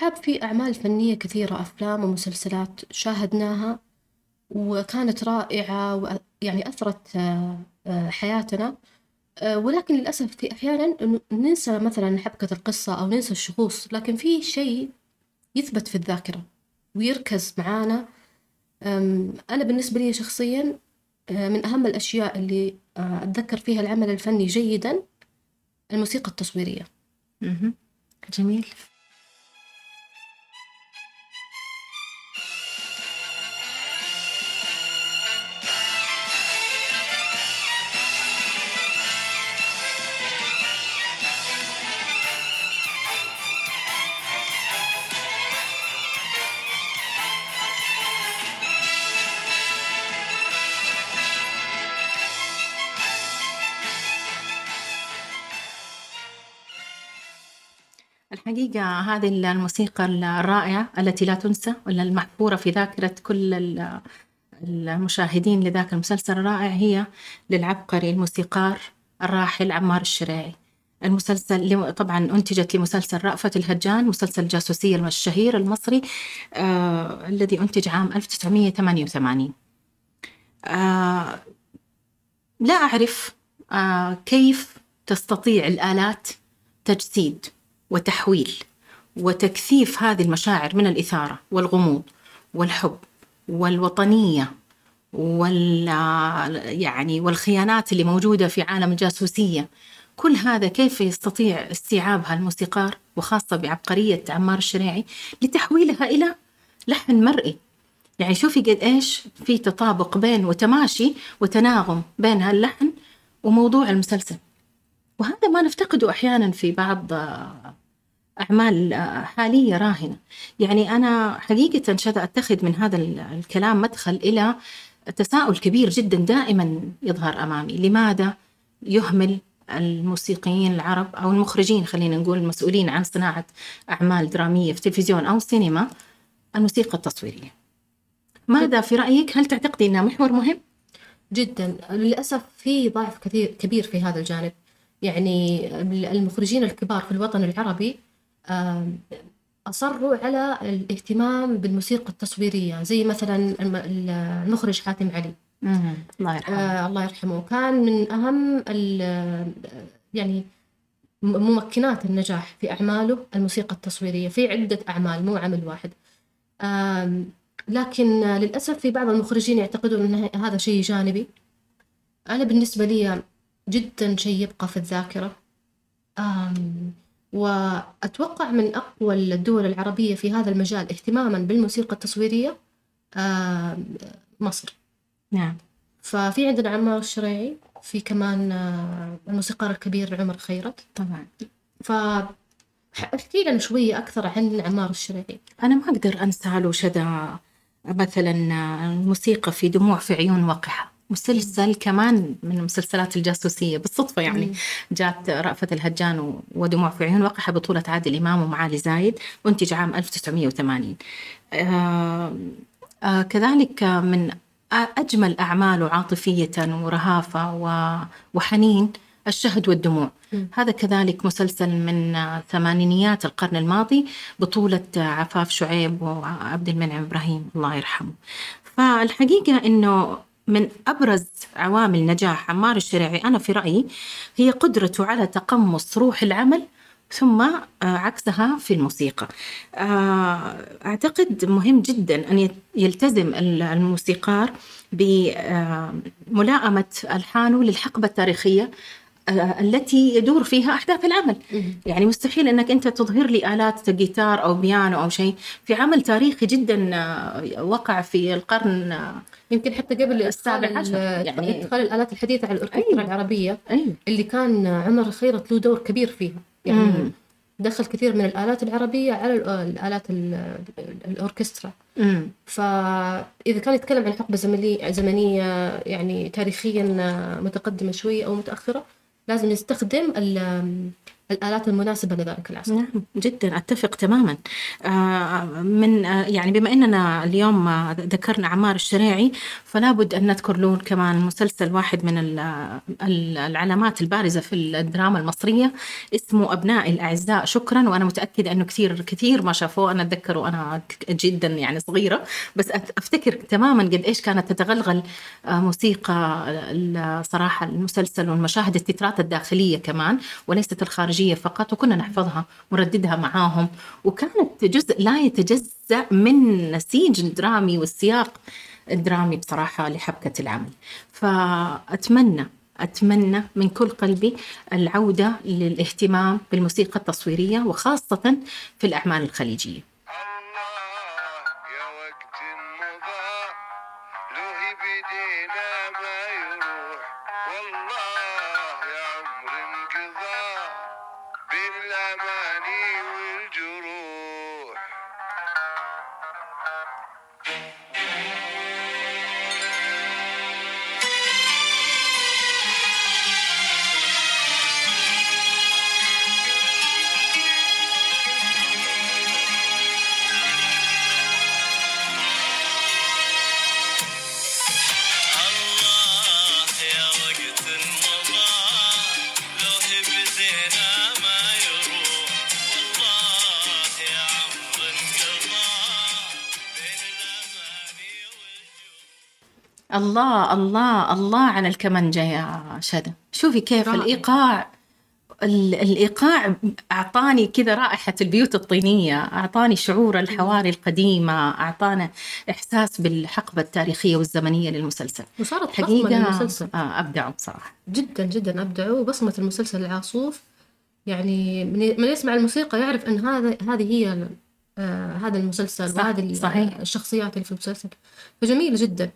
الرحاب في أعمال فنية كثيرة أفلام ومسلسلات شاهدناها وكانت رائعة ويعني أثرت آه، آه، حياتنا آه، ولكن للأسف في أحيانا ننسى مثلا حبكة القصة أو ننسى الشخوص لكن في شيء يثبت في الذاكرة ويركز معانا. أنا بالنسبة لي شخصيا من أهم الأشياء اللي أتذكر فيها العمل الفني جيدا الموسيقى التصويرية. جميل. الحقيقة هذه الموسيقى الرائعة التي لا تنسى ولا المحفورة في ذاكرة كل المشاهدين لذاك المسلسل الرائع هي للعبقري الموسيقار الراحل عمار الشريعي. المسلسل طبعا أنتجت لمسلسل رأفت الهجان مسلسل الجاسوسية الشهير المصري آه الذي أنتج عام 1988 آه لا أعرف آه كيف تستطيع الآلات تجسيد وتحويل وتكثيف هذه المشاعر من الإثارة والغموض والحب والوطنية وال يعني والخيانات اللي موجودة في عالم الجاسوسية. كل هذا كيف يستطيع استيعابها الموسيقار وخاصة بعبقرية عمار الشريعي لتحويلها إلى لحن مرئي؟ يعني شوفي قد إيش في تطابق بين وتماشي وتناغم بين هاللحن وموضوع المسلسل. وهذا ما نفتقده أحيانا في بعض أعمال حالية راهنة. يعني أنا حقيقة شذا أتخذ من هذا الكلام مدخل إلى تساؤل كبير جدا دائما يظهر أمامي. لماذا يهمل الموسيقيين العرب أو المخرجين خلينا نقول المسؤولين عن صناعة أعمال درامية في تلفزيون أو سينما الموسيقى التصويرية؟ ماذا في رأيك؟ هل تعتقدي أنها محور مهم؟ جدا. للأسف في ضعف كثير كبير في هذا الجانب. يعني المخرجين الكبار في الوطن العربي أصروا على الاهتمام بالموسيقى التصويرية زي مثلا المخرج حاتم علي. الله يرحمه. آه الله يرحمه. كان من أهم يعني ممكنات النجاح في أعماله الموسيقى التصويرية في عدة أعمال مو عمل واحد. آه لكن للأسف في بعض المخرجين يعتقدون أن هذا شيء جانبي. أنا بالنسبة لي جدا شيء يبقى في الذاكرة. آه وأتوقع من أقوى الدول العربية في هذا المجال اهتماما بالموسيقى التصويرية آه، مصر. نعم. ففي عندنا عمار الشريعي في كمان آه، الموسيقار الكبير عمر خيرت. طبعا. ف احكي لنا شوية أكثر عن عمار الشريعي. أنا ما أقدر أنسى له شذا مثلا الموسيقى في دموع في عيون وقحة مسلسل كمان من المسلسلات الجاسوسية بالصدفة يعني جات رأفت الهجان ودموع في عيون وقعها بطولة عادل إمام ومعالي زايد وانتج عام 1980 آه آه كذلك من أجمل أعماله عاطفية ورهافة وحنين الشهد والدموع. م. هذا كذلك مسلسل من ثمانينيات القرن الماضي بطولة عفاف شعيب وعبد المنعم إبراهيم الله يرحمه. فالحقيقة أنه من أبرز عوامل نجاح عمار الشريعي أنا في رأيي هي قدرته على تقمص روح العمل ثم آه، عكسها في الموسيقى. آه، أعتقد مهم جدا أن يلتزم الموسيقار بملائمة ألحانه للحقبة التاريخية آه، التي يدور فيها أحداث العمل. يعني مستحيل إنك أنت تظهر لي آلات جيتار أو بيانو أو شيء. في عمل تاريخي جدا آه، وقع في القرن آه، يمكن حتى قبل السابع عشر. يعني ادخال الآلات الحديثة على الأوركسترا أيوه. العربية أيوه. اللي كان عمر خيرت له دور كبير فيها. يعني مم. دخل كثير من الآلات العربية على الآلات الأوركسترا. فإذا كان يتكلم عن حقبة زمنية يعني تاريخيا متقدمة شوي أو متأخرة لازم يستخدم الآلات المناسبة لذلك العصر. نعم جدا. أتفق تماما. آه، من آه، يعني بما إننا اليوم آه، ذكرنا عمار الشريعي فلا بد أن نذكر له كمان مسلسل واحد من ال- ال- العلامات البارزة في الدراما المصرية اسمه ابنائي الأعزاء. شكرا وأنا متأكدة أنه كثير كثير ما شافوه. أنا أتذكر وأنا جدا يعني صغيرة. بس أفتكر تماما قد إيش كانت تتغلغل موسيقى ال- صراحة المسلسل والمشاهد التترات الداخلية كمان وليست الخارجيه فقط وكنا نحفظها ونرددها معاهم. وكانت جزء لا يتجزأ من نسيج الدرامي والسياق الدرامي بصراحة لحبكة العمل. فأتمنى أتمنى من كل قلبي العودة للاهتمام بالموسيقى التصويرية وخاصة في الأعمال الخليجية. الله الله الله على الكمنجة يا شذا شوفي كيف رائع. الإيقاع ال- الإيقاع أعطاني كذا رائحة البيوت الطينية أعطاني شعور الحواري القديمة أعطانا إحساس بالحقبة التاريخية والزمنية للمسلسل. وصارت حقيقة للمسلسل. آه أبدعوا بصراحة. جدا جدا أبدعوا. وبصمة المسلسل العاصوف يعني من يسمع الموسيقى يعرف أن هذا هذه هي آه هذا المسلسل صح، وهذه صحيح. الشخصيات اللي في المسلسل. فجميل جدا.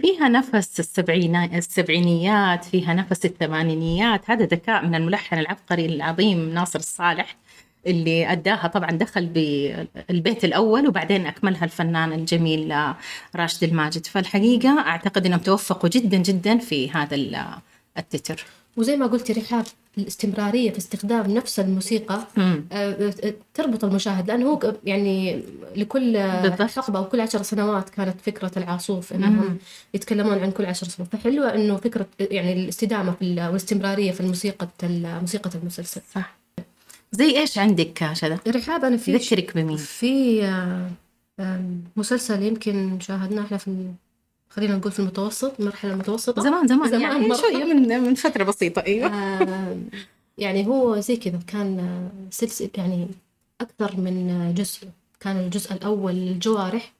فيها نفس السبعينات السبعينيات فيها نفس الثمانينيات. هذا ذكاء من الملحن العبقري العظيم ناصر الصالح اللي أداها طبعا دخل بالبيت الأول وبعدين أكملها الفنان الجميل آه، راشد الماجد. فالحقيقة أعتقد أنهم توفقوا جدا جدا في هذا ال- التتر. وزي ما قلت رحاب الاستمرارية في استخدام نفس الموسيقى مم. آه، تربط المشاهد لأنه هو يعني لكل بالضبط. حقبة أو كل عشر سنوات كانت فكرة العاصوف مم. إنهم يتكلمون عن كل عشر سنوات فحلوة إنه فكرة يعني الاستدامة في ال- والاستمرارية في الموسيقى موسيقى المسلسل صح زي إيش عندك شذا؟ رحاب أنا في يذكرك بمين؟ في آه، مسلسل يمكن شاهدناه إحنا في خلينا نقول في المتوسط المرحلة المتوسطة. زمان زمان, زمان يعني. شوية من من فترة بسيطة أيوة. آم، يعني هو زي كذا كان آه، سلسلة يعني أكثر من آه، جزء. كان الجزء الأول الجوارح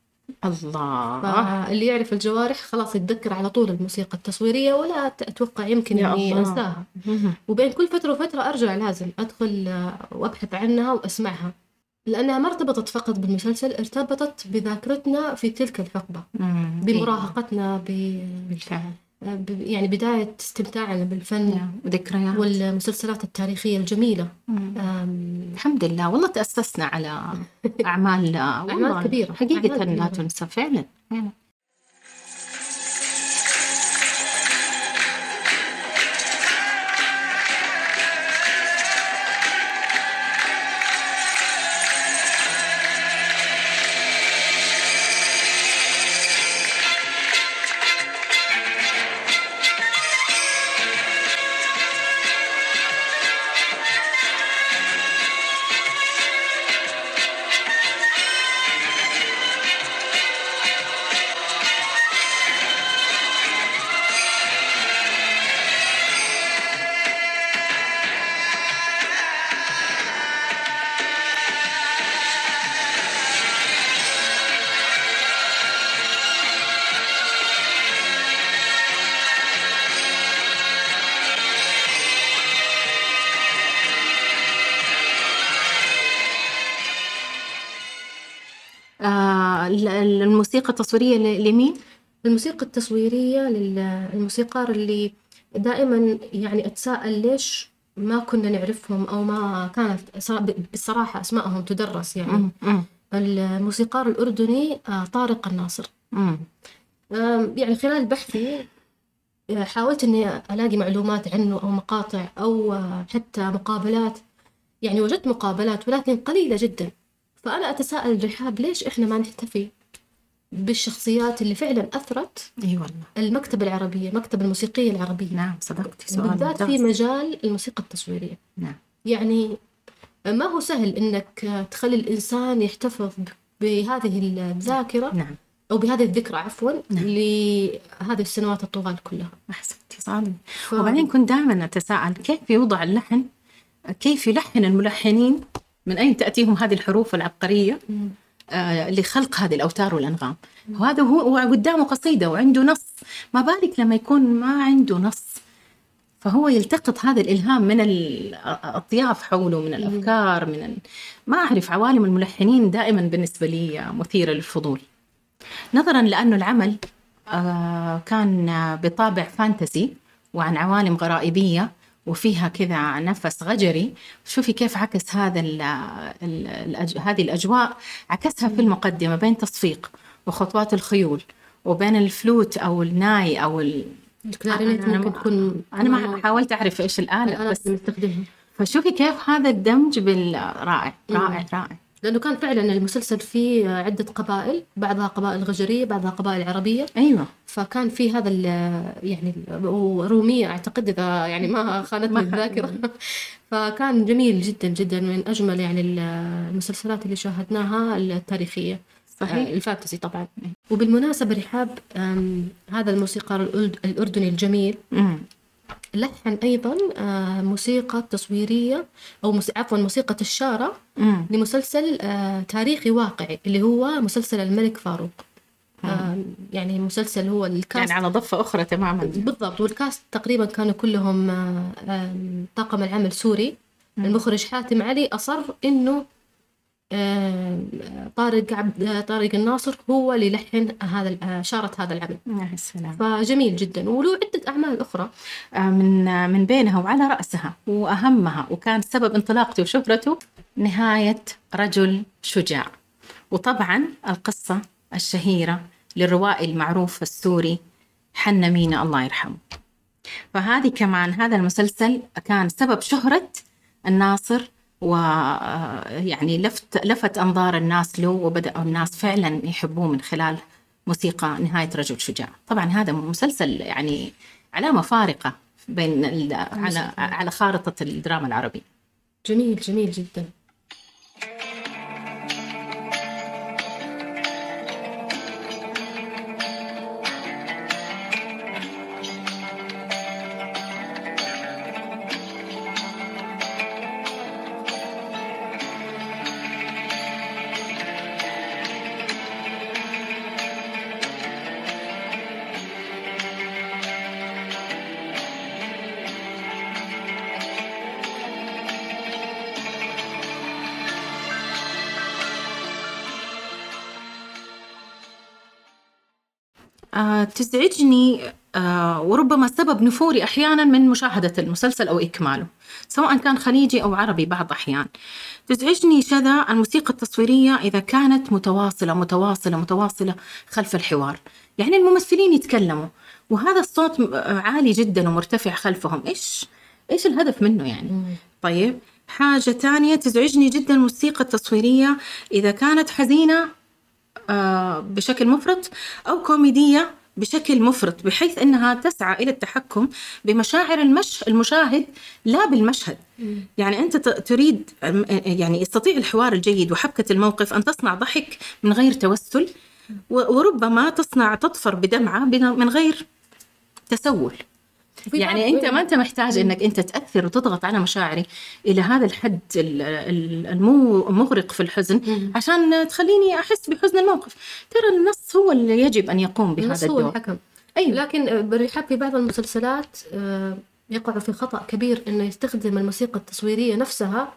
الله. فاللي يعرف الجوارح خلاص يتذكر على طول الموسيقى التصويرية ولا أتوقع يمكن إني. أنساها. وبين كل فترة وفترة أرجع لازم أدخل آه، وأبحث عنها وأسمعها. لأنها ما ارتبطت فقط بالمسلسل ارتبطت بذاكرتنا في تلك الحقبة مم. بمراهقتنا ب... بالفعل ب... يعني بداية استمتاعنا بالفن نعم. ذكريات والمسلسلات التاريخية الجميلة. أم، الحمد لله والله تأسسنا على أعمال والله كبيرة. حقيقة أعمال لا. تنسى فعلا فعلا الموسيقى التصويرية لمين؟ الموسيقى التصويرية للموسيقار اللي دائما يعني أتساءل ليش ما كنا نعرفهم أو ما كانت صرا- بصراحة أسمائهم تدرس يعني. الموسيقار الأردني آه، طارق الناصر. يعني خلال بحثي آه، حاولت إني ألاقي معلومات عنه أو مقاطع أو آه، حتى مقابلات. يعني وجدت مقابلات ولكن قليلة جدا. فأنا أتساءل رحاب ليش إحنا ما نحتفي؟ بالشخصيات اللي فعلا أثرت إي والله. المكتبة العربية مكتب الموسيقية العربية. نعم صدقتي سؤال بالذات في. مجال الموسيقى التصويرية. نعم. يعني ما هو سهل إنك تخلي الإنسان يحتفظ بهذه الذاكرة نعم. أو بهذه الذكرى عفوا نعم. لهذه السنوات الطوال كلها. أحسنتي صادق. ف... وبعدين كنت دائما أتساءل كيف يوضع اللحن كيف يلحن الملحنين من أين تأتيهم هذه الحروف العبقرية؟ مم. آه، لخلق هذه الأوتار والأنغام. وهذا هو قدامه قصيدة وعنده نص. ما بالك لما يكون ما عنده نص؟ فهو يلتقط هذا الإلهام من الأطياف حوله من الأفكار من ال... ما أعرف عوالم الملحنين دائما بالنسبة لي مثيرة للفضول. نظرا لأنه العمل آه، كان بطابع فانتسي وعن عوالم غرائبية. وفيها كذا نفس غجري. شوفي كيف عكس هذا ال ال الأج... هذه الأجواء عكسها في المقدمة بين تصفيق وخطوات الخيول وبين الفلوت أو الناي أو ال... الكلارينيت أنا- أنا ممكن تكون أنا ما حاولت أعرف إيش الآلة الآلات بس نستخدمها. فشوفي كيف هذا الدمج بالرائع رائع رائع. لأنه كان فعلا المسلسل فيه عدة قبائل بعضها قبائل غجرية بعضها قبائل عربية. أيوه. فكان في هذا ال يعني ال- ورومية أعتقد إذا يعني ما خانتني الذاكرة. فكان جميل جدا جدا من أجمل يعني ال- المسلسلات اللي شاهدناها التاريخية. صحيح. آه، الفانتسي طبعا. وبالمناسبة رحاب هذا الموسيقار الأردني الجميل. لحن أيضا آه، موسيقى تصويرية أو موس- عفوا موسيقى الشارة أمم. لمسلسل آه، تاريخي واقعي اللي هو مسلسل الملك فاروق. آم، يعني مسلسل هو الكاست يعني على ضفة أخرى تماما. بالضبط والكاست تقريبا كانوا كلهم آه، طاقم العمل سوري. المخرج حاتم علي أصر إنه طارق عبد آه، طارق الناصر هو اللي يلحن هذا آه، شارة هذا العمل. يا سلام فجميل جدا. وله عدة أعمال أخرى. آه، من آه، من بينها وعلى رأسها. وأهمها وكان سبب انطلاقته وشهرته نهاية رجل شجاع. وطبعا القصة الشهيرة للروائي المعروف السوري حنا مينا الله يرحمه. فهذه كمان هذا المسلسل كان سبب شهرة الناصر ويعني لفت لفت أنظار الناس له وبدأوا الناس فعلا يحبوه من خلال موسيقى نهاية رجل شجاع. طبعا هذا مسلسل يعني علامة فارقة بين على على خارطة الدراما العربية جميل جميل جدا. تزعجني آه، وربما سبب نفوري أحيانا من مشاهدة المسلسل أو إكماله سواء كان خليجي أو عربي بعض أحيان. تزعجني شذا الموسيقى التصويرية إذا كانت متواصلة متواصلة متواصلة خلف الحوار. يعني الممثلين يتكلموا وهذا الصوت آه، عالي جدا ومرتفع خلفهم. إيش إيش الهدف منه يعني؟ طيب حاجة تانية تزعجني جدا الموسيقى التصويرية إذا كانت حزينة آه، بشكل مفرط أو كوميدية بشكل مفرط بحيث أنها تسعى إلى التحكم بمشاعر المش المشاهد لا بالمشهد. يعني أنت ت- تريد يعني يستطيع الحوار الجيد وحبكة الموقف أن تصنع ضحك من غير توسل وربما تصنع تطفر بدمعة بن- من غير تسول. يعني أنت ما أنت محتاج إنك أنت تأثر وتضغط على مشاعري إلى هذا الحد ال- ال- المو مغرق في الحزن. عشان تخليني أحس بحزن الموقف. ترى النص هو اللي يجب أن يقوم النص بهذا هو الدور. الحكم. أيوه. لكن بالرحاب في بعض المسلسلات آه، يقع في خطأ كبير إنه يستخدم الموسيقى التصويرية نفسها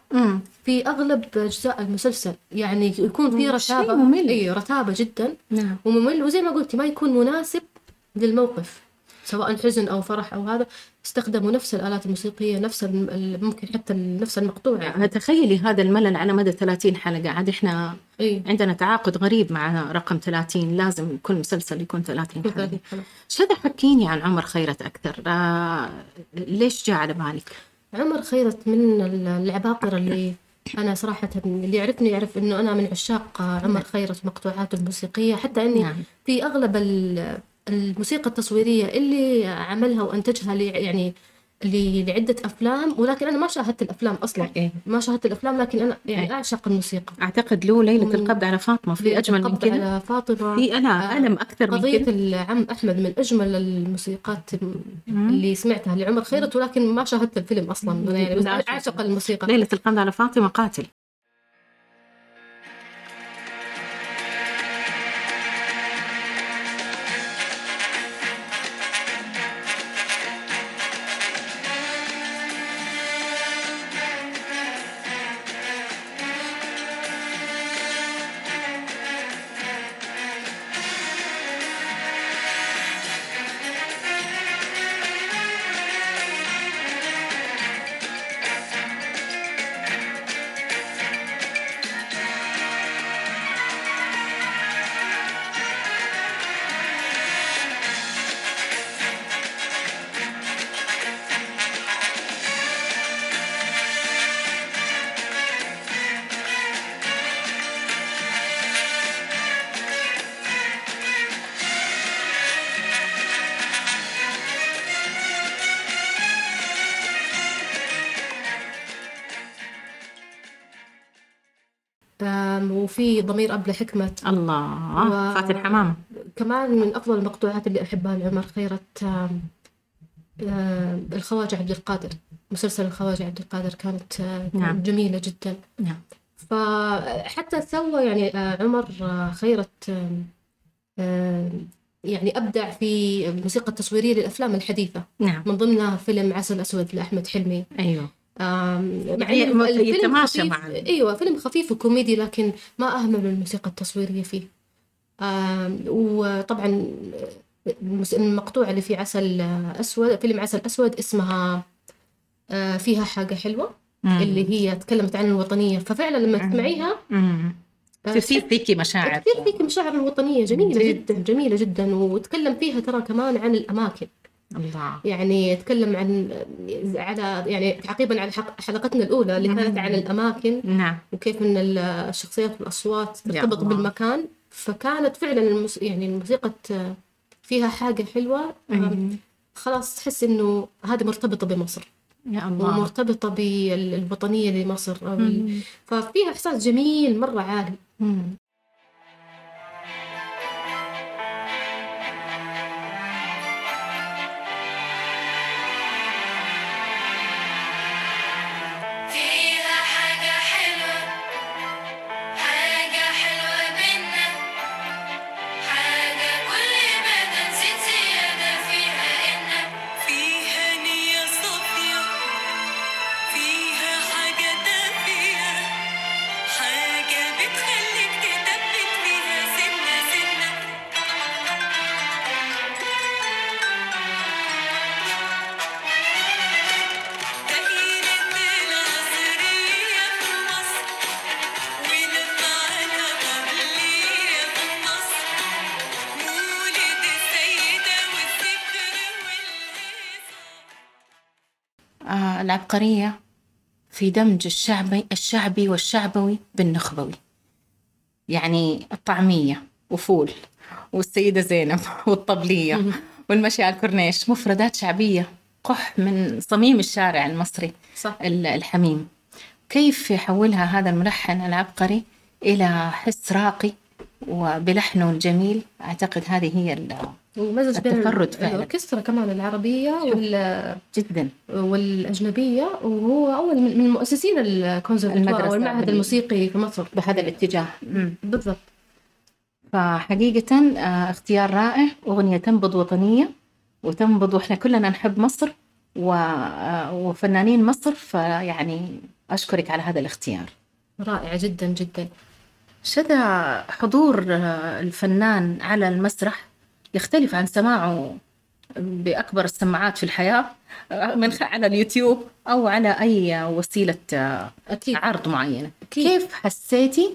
في أغلب أجزاء المسلسل. يعني يكون في رتابة. ممل. أي رتابة جدا نعم. وممل. وزي ما قلتي ما يكون مناسب للموقف. سواء حزن أو فرح أو هذا استخدموا نفس الآلات الموسيقية نفس ممكن حتى نفس المقطوع يعني. تخيلي هذا الملل على مدى 30 حلقة عاد إحنا إي عندنا تعاقد غريب مع رقم 30 لازم كل مسلسل يكون 30 حلقة 30 حلقة. شذا حكيني عن عمر خيرت أكثر آه ليش جاء على بالك عمر خيرت من ال- العباقرة اللي أنا صراحة اللي يعرفني يعرف إنه أنا من عشاق عمر خيرت مقطوعاته الموسيقية حتى إني نعم. في أغلب ال- الموسيقى التصويرية اللي عملها وأنتجها لي يعني لعدة أفلام ولكن أنا ما شاهدت الأفلام أصلا. إيه. ما شاهدت الأفلام لكن أنا يعني إيه. أعشق الموسيقى. أعتقد له ومن- القبض على فاطمة في أجمل من كذا على فاطمة. في أنا آه، الم أكثر من قضية العم أحمد من أجمل الموسيقات مم. اللي سمعتها لعمر خيرت ولكن ما شاهدت الفيلم أصلا. أنا يعني بس. أعشق الموسيقى. ليلة القبض على فاطمة قاتل. وفي ضمير أبلة حكمة الله و- فاتن حمامة. كمان من أفضل المقطوعات اللي أحبها لعمر خيرت الخواجة عبد القادر. مسلسل الخواجة عبد القادر كانت نعم. جميلة جدا. نعم. فحتى سوى يعني آه، عمر خيرت يعني أبدع في الموسيقى التصويرية للأفلام الحديثة. نعم. من ضمنها فيلم عسل أسود لأحمد حلمي. أيوه. يعني يتماشى مع أيوه فيلم خفيف وكوميدي لكن ما اهملوا الموسيقى التصويرية فيه. وطبعا المقطوعه اللي في عسل أسود فيلم عسل أسود اسمها آه، فيها حاجة حلوة مم. اللي هي تكلمت عن الوطنية. ففعلا لما تسمعيها. آه، تصير فيكي مشاعر. كثير فيك مشاعر الوطنيه جميلة جد. جدا جميلة جدا. وتكلم فيها ترى كمان عن الأماكن. الله. يعني يتكلم عن على يعني تعقيبا على حلقتنا الأولى اللي كانت عن الأماكن نعم. وكيف إن ال- الشخصيات والأصوات ترتبط. بالمكان. فكانت فعلا المس... يعني الموسيقى فيها حاجة حلوة. خلاص تحس إنه هذه مرتبطة بمصر. يا الله. ومرتبطة بالوطنية لمصر. ففيها إحساس جميل مرة عالي. العبقرية في دمج الشعبي الشعبي والشعبوي بالنخبوي. يعني الطعمية وفول والسيدة زينب والطبلية والمشي على الكورنيش مفردات شعبية قح من صميم الشارع المصري صح. ال- الحميم. كيف يحولها هذا الملحن العبقري إلى حس راقي وبلحنه الجميل أعتقد هذه هي ومزج بين التفرد فعلا. الأوركسترا كمان العربية وال... جدا. والأجنبية وهو أول من مؤسسين الكونسرفتوار أو المعهد الموسيقي في مصر. بهذا الاتجاه. مم. بالضبط. فحقيقة آه، اختيار رائع. أغنية تنبض وطنية وتنبض وإحنا كلنا نحب مصر و... آه، وفنانين مصر. فيعني أشكرك على هذا الاختيار. رائعه جدا جدا. شذا حضور آه، الفنان على المسرح. يختلف عن سماعه بأكبر السماعات في الحياة آه، من على اليوتيوب أو على أي وسيلة آه، أكيد. عرض معينة. أكيد. كيف حسيتي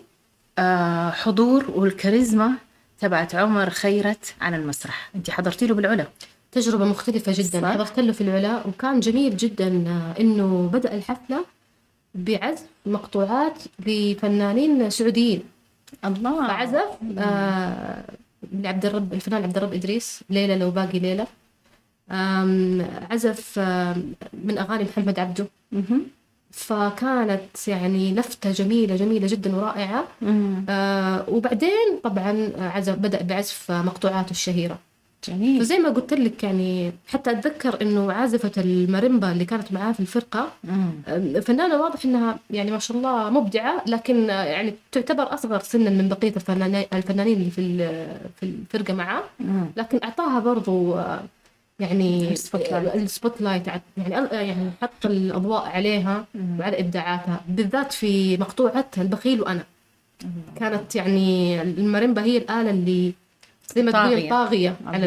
آه، حضور والكاريزما تبعت عمر خيرت على المسرح؟ أنت حضرتي له بالعلا. تجربة مختلفة جدا. صح. حضرت له في العلا وكان جميل جدا إنه بدأ الحفلة بعزف مقطوعات لفنانين سعوديين. الله. فعزف آه لعبد الرب الفنان عبد الرب إدريس ليلة لو باقي ليلة عزف من أغاني محمد عبده. فكانت يعني لفتة جميلة جميلة جدا ورائعة. آه وبعدين طبعا عزف بدأ بعزف مقطوعاته الشهيرة جميل فزي ما قلت لك يعني حتى أتذكر إنه عازفة الماريمبا اللي كانت معاه في الفرقة مم. فنانة واضح إنها يعني ما شاء الله مبدعة لكن يعني تعتبر أصغر سنا من بقية الفنانين الفنانين اللي في في الفرقة معاه مم. لكن أعطاها برضو يعني ال spotlight. يعني يعني حط الأضواء عليها مم. وعلى إبداعاتها بالذات في مقطوعة البخيل وأنا كانت يعني الماريمبا هي الآلة اللي زي ما تقولين طاغية. طاغية على.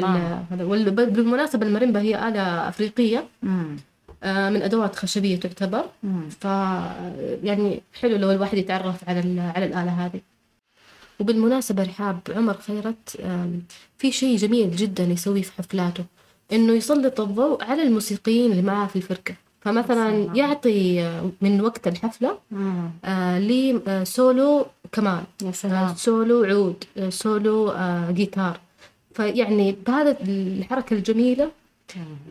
هذا بالمناسبة الماريمبا هي آلة أفريقية مم. آه، من أدوات خشبية تعتبر مم. ف يعني حلو لو الواحد يتعرف على ال- على الآلة هذه وبالمناسبة رحاب عمر خيرت في شيء جميل جدا يسويه في حفلاته إنه يسلط الضوء على الموسيقيين اللي معاه في الفرقة فمثلا. يعطي آه، من وقت الحفلة مم. آه آه كمان يا آه. سلام سولو عود آه سولو آه جيتار. فيعني بهذا الحركة الجميلة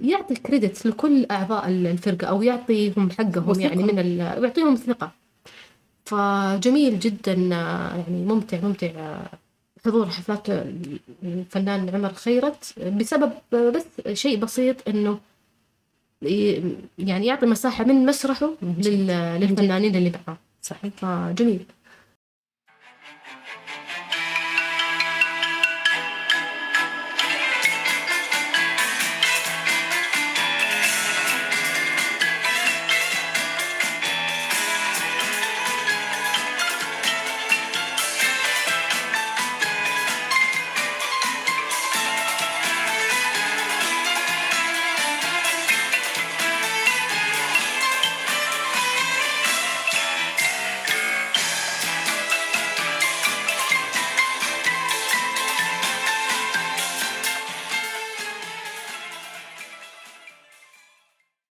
يعطي كريدت لكل أعضاء الفرقة أو يعطيهم حقهم وثقة. يعني من ال... ويعطيهم ثقة. فجميل جدا آه، يعني ممتع ممتع آه، حضور حفلات الفنان عمر خيرت بسبب آه، بس شيء بسيط إنه ي- يعني يعطي مساحة من مسرحه. للفنانين اللي معاه. صحيح. فجميل.